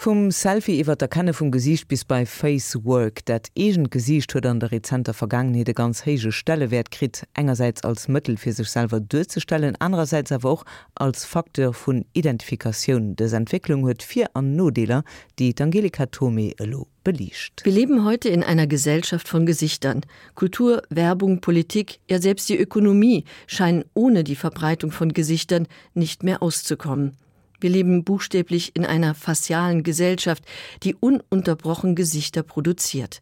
Vom Selfie iwwer der Kanne vum Gesicht bis bei Facework, dat egent Gesicht huet an der Rezenter Vergangenheet ganz hege Stellewert krit engerseits als Mëttel fir sich selber durchzustellen, andererseits aber auch als Faktor vun Identifikation des Entwicklung huet vier an Nodeler, die Angelika Tome Elo belicht. Wir leben heute in einer Gesellschaft von Gesichtern. Kultur, Werbung, Politik, ja selbst die Ökonomie scheinen ohne die Verbreitung von Gesichtern nicht mehr auszukommen. Wir leben buchstäblich in einer facialen Gesellschaft, die ununterbrochen Gesichter produziert,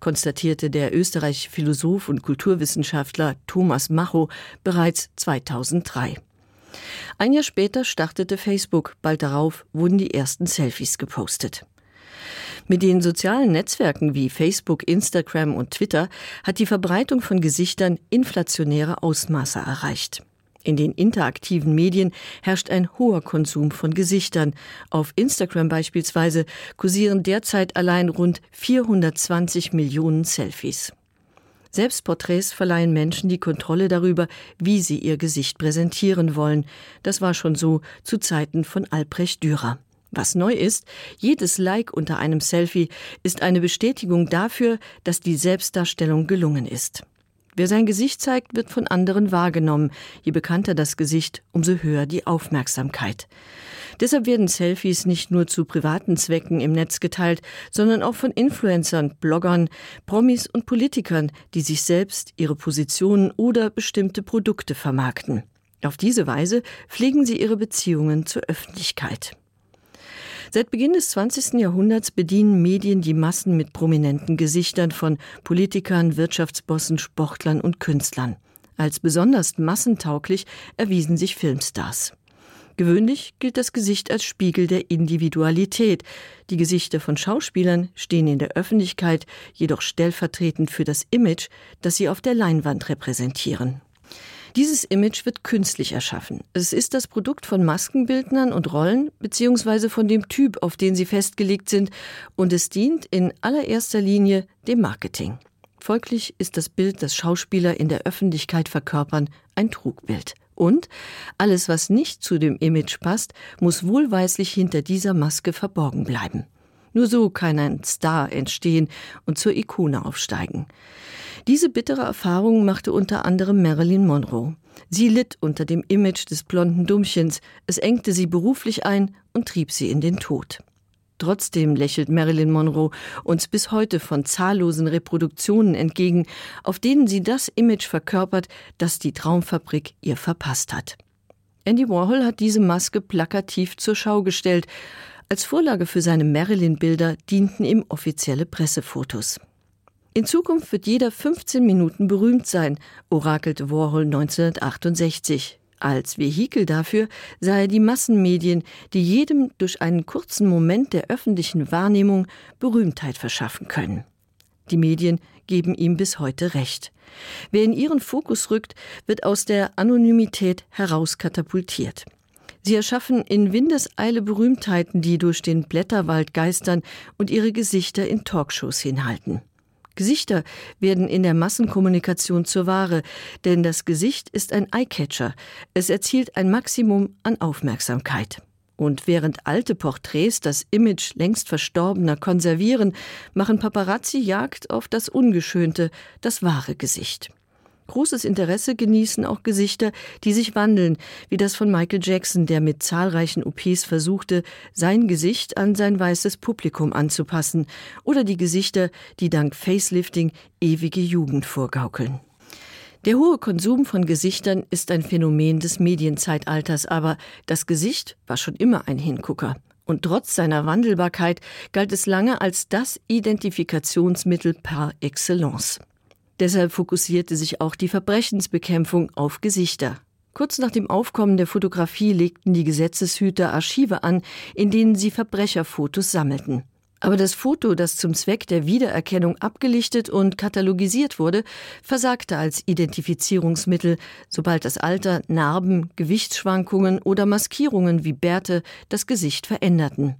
konstatierte der österreichische Philosoph und Kulturwissenschaftler Thomas Macho bereits 2003. Ein Jahr später startete Facebook, bald darauf wurden die ersten Selfies gepostet. Mit den sozialen Netzwerken wie Facebook, Instagram und Twitter hat die Verbreitung von Gesichtern inflationäre Ausmaße erreicht. In den interaktiven Medien herrscht ein hoher Konsum von Gesichtern. Auf Instagram beispielsweise kursieren derzeit allein rund 420 Millionen Selfies. Selbstporträts verleihen Menschen die Kontrolle darüber, wie sie ihr Gesicht präsentieren wollen. Das war schon so zu Zeiten von Albrecht Dürer. Was neu ist, jedes Like unter einem Selfie ist eine Bestätigung dafür, dass die Selbstdarstellung gelungen ist. Wer sein Gesicht zeigt, wird von anderen wahrgenommen. Je bekannter das Gesicht, umso höher die Aufmerksamkeit. Deshalb werden Selfies nicht nur zu privaten Zwecken im Netz geteilt, sondern auch von Influencern, Bloggern, Promis und Politikern, die sich selbst ihre Positionen oder bestimmte Produkte vermarkten. Auf diese Weise pflegen sie ihre Beziehungen zur Öffentlichkeit. Seit Beginn des 20. Jahrhunderts bedienen Medien die Massen mit prominenten Gesichtern von Politikern, Wirtschaftsbossen, Sportlern und Künstlern. Als besonders massentauglich erwiesen sich Filmstars. Gewöhnlich gilt das Gesicht als Spiegel der Individualität. Die Gesichter von Schauspielern stehen in der Öffentlichkeit jedoch stellvertretend für das Image, das sie auf der Leinwand repräsentieren. Dieses Image wird künstlich erschaffen. Es ist das Produkt von Maskenbildnern und Rollen bzw. von dem Typ, auf den sie festgelegt sind, und es dient in allererster Linie dem Marketing. Folglich ist das Bild, das Schauspieler in der Öffentlichkeit verkörpern, ein Trugbild. Und alles, was nicht zu dem Image passt, muss wohlweislich hinter dieser Maske verborgen bleiben. Nur so kann ein Star entstehen und zur Ikone aufsteigen. Diese bittere Erfahrung machte unter anderem Marilyn Monroe. Sie litt unter dem Image des blonden Dummchens, es engte sie beruflich ein und trieb sie in den Tod. Trotzdem lächelt Marilyn Monroe uns bis heute von zahllosen Reproduktionen entgegen, auf denen sie das Image verkörpert, das die Traumfabrik ihr verpasst hat. Andy Warhol hat diese Maske plakativ zur Schau gestellt. Als Vorlage für seine Marilyn-Bilder dienten ihm offizielle Pressefotos. In Zukunft wird jeder 15 Minuten berühmt sein, orakelte Warhol 1968. Als Vehikel dafür sei die Massenmedien, die jedem durch einen kurzen Moment der öffentlichen Wahrnehmung Berühmtheit verschaffen können. Die Medien geben ihm bis heute recht. Wer in ihren Fokus rückt, wird aus der Anonymität herauskatapultiert. Sie erschaffen in Windeseile Berühmtheiten, die durch den Blätterwald geistern und ihre Gesichter in Talkshows hinhalten. Gesichter werden in der Massenkommunikation zur Ware, denn das Gesicht ist ein Eyecatcher. Es erzielt ein Maximum an Aufmerksamkeit. Und während alte Porträts das Image längst verstorbener konservieren, machen Paparazzi Jagd auf das ungeschönte, das wahre Gesicht. Großes Interesse genießen auch Gesichter, die sich wandeln, wie das von Michael Jackson, der mit zahlreichen OPs versuchte, sein Gesicht an sein weißes Publikum anzupassen, oder die Gesichter, die dank Facelifting ewige Jugend vorgaukeln. Der hohe Konsum von Gesichtern ist ein Phänomen des Medienzeitalters, aber das Gesicht war schon immer ein Hingucker. Und trotz seiner Wandelbarkeit galt es lange als das Identifikationsmittel par excellence. Deshalb fokussierte sich auch die Verbrechensbekämpfung auf Gesichter. Kurz nach dem Aufkommen der Fotografie legten die Gesetzeshüter Archive an, in denen sie Verbrecherfotos sammelten. Aber das Foto, das zum Zweck der Wiedererkennung abgelichtet und katalogisiert wurde, versagte als Identifizierungsmittel, sobald das Alter, Narben, Gewichtsschwankungen oder Maskierungen wie Bärte das Gesicht veränderten.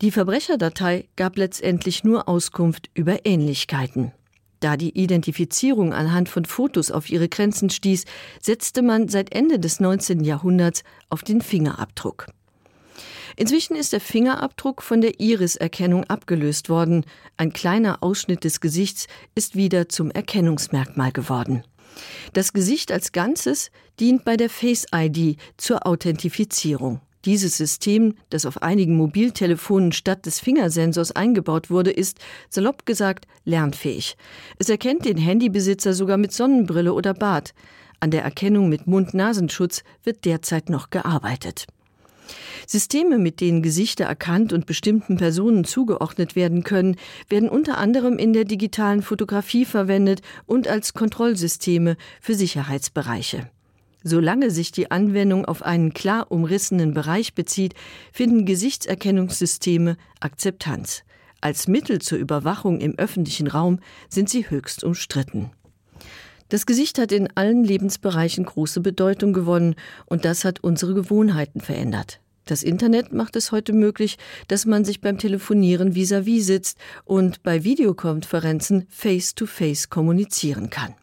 Die Verbrecherdatei gab letztendlich nur Auskunft über Ähnlichkeiten. Da die Identifizierung anhand von Fotos auf ihre Grenzen stieß, setzte man seit Ende des 19. Jahrhunderts auf den Fingerabdruck. Inzwischen ist der Fingerabdruck von der Iriserkennung abgelöst worden. Ein kleiner Ausschnitt des Gesichts ist wieder zum Erkennungsmerkmal geworden. Das Gesicht als Ganzes dient bei der Face ID zur Authentifizierung. Dieses System, das auf einigen Mobiltelefonen statt des Fingersensors eingebaut wurde, ist, salopp gesagt, lernfähig. Es erkennt den Handybesitzer sogar mit Sonnenbrille oder Bart. An der Erkennung mit Mund-Nasenschutz wird derzeit noch gearbeitet. Systeme, mit denen Gesichter erkannt und bestimmten Personen zugeordnet werden können, werden unter anderem in der digitalen Fotografie verwendet und als Kontrollsysteme für Sicherheitsbereiche. Solange sich die Anwendung auf einen klar umrissenen Bereich bezieht, finden Gesichtserkennungssysteme Akzeptanz. Als Mittel zur Überwachung im öffentlichen Raum sind sie höchst umstritten. Das Gesicht hat in allen Lebensbereichen große Bedeutung gewonnen und das hat unsere Gewohnheiten verändert. Das Internet macht es heute möglich, dass man sich beim Telefonieren vis-à-vis -vis sitzt und bei Videokonferenzen face-to-face -face kommunizieren kann.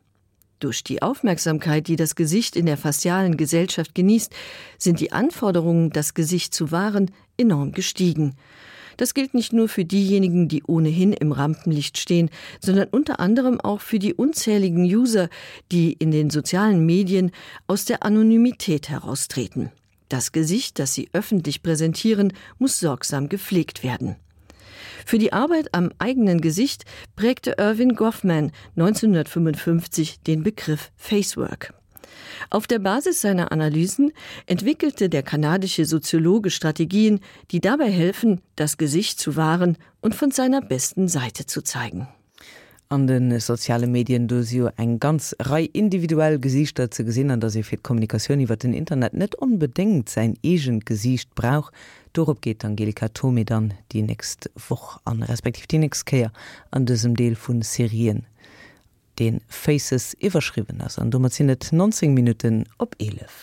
Durch die Aufmerksamkeit, die das Gesicht in der facialen Gesellschaft genießt, sind die Anforderungen, das Gesicht zu wahren, enorm gestiegen. Das gilt nicht nur für diejenigen, die ohnehin im Rampenlicht stehen, sondern unter anderem auch für die unzähligen User, die in den sozialen Medien aus der Anonymität heraustreten. Das Gesicht, das sie öffentlich präsentieren, muss sorgsam gepflegt werden. Für die Arbeit am eigenen Gesicht prägte Irvin Goffman 1955 den Begriff Facework. Auf der Basis seiner Analysen entwickelte der kanadische Soziologe Strategien, die dabei helfen, das Gesicht zu wahren und von seiner besten Seite zu zeigen an den soziale Medien dosio eng ganz rei individuell Gesichter ze gesinn an dass se fir Kommunikationun iwwer den Internet net unbedingt sein egent Gesicht brauch. Dorop geht Angelika Tomi dann die näst woch an respektiv die nächstkeier an dësem Deel vun Serien. Den Faces iwwerschriven ass an dummer sinnet 19 Minuten op 11.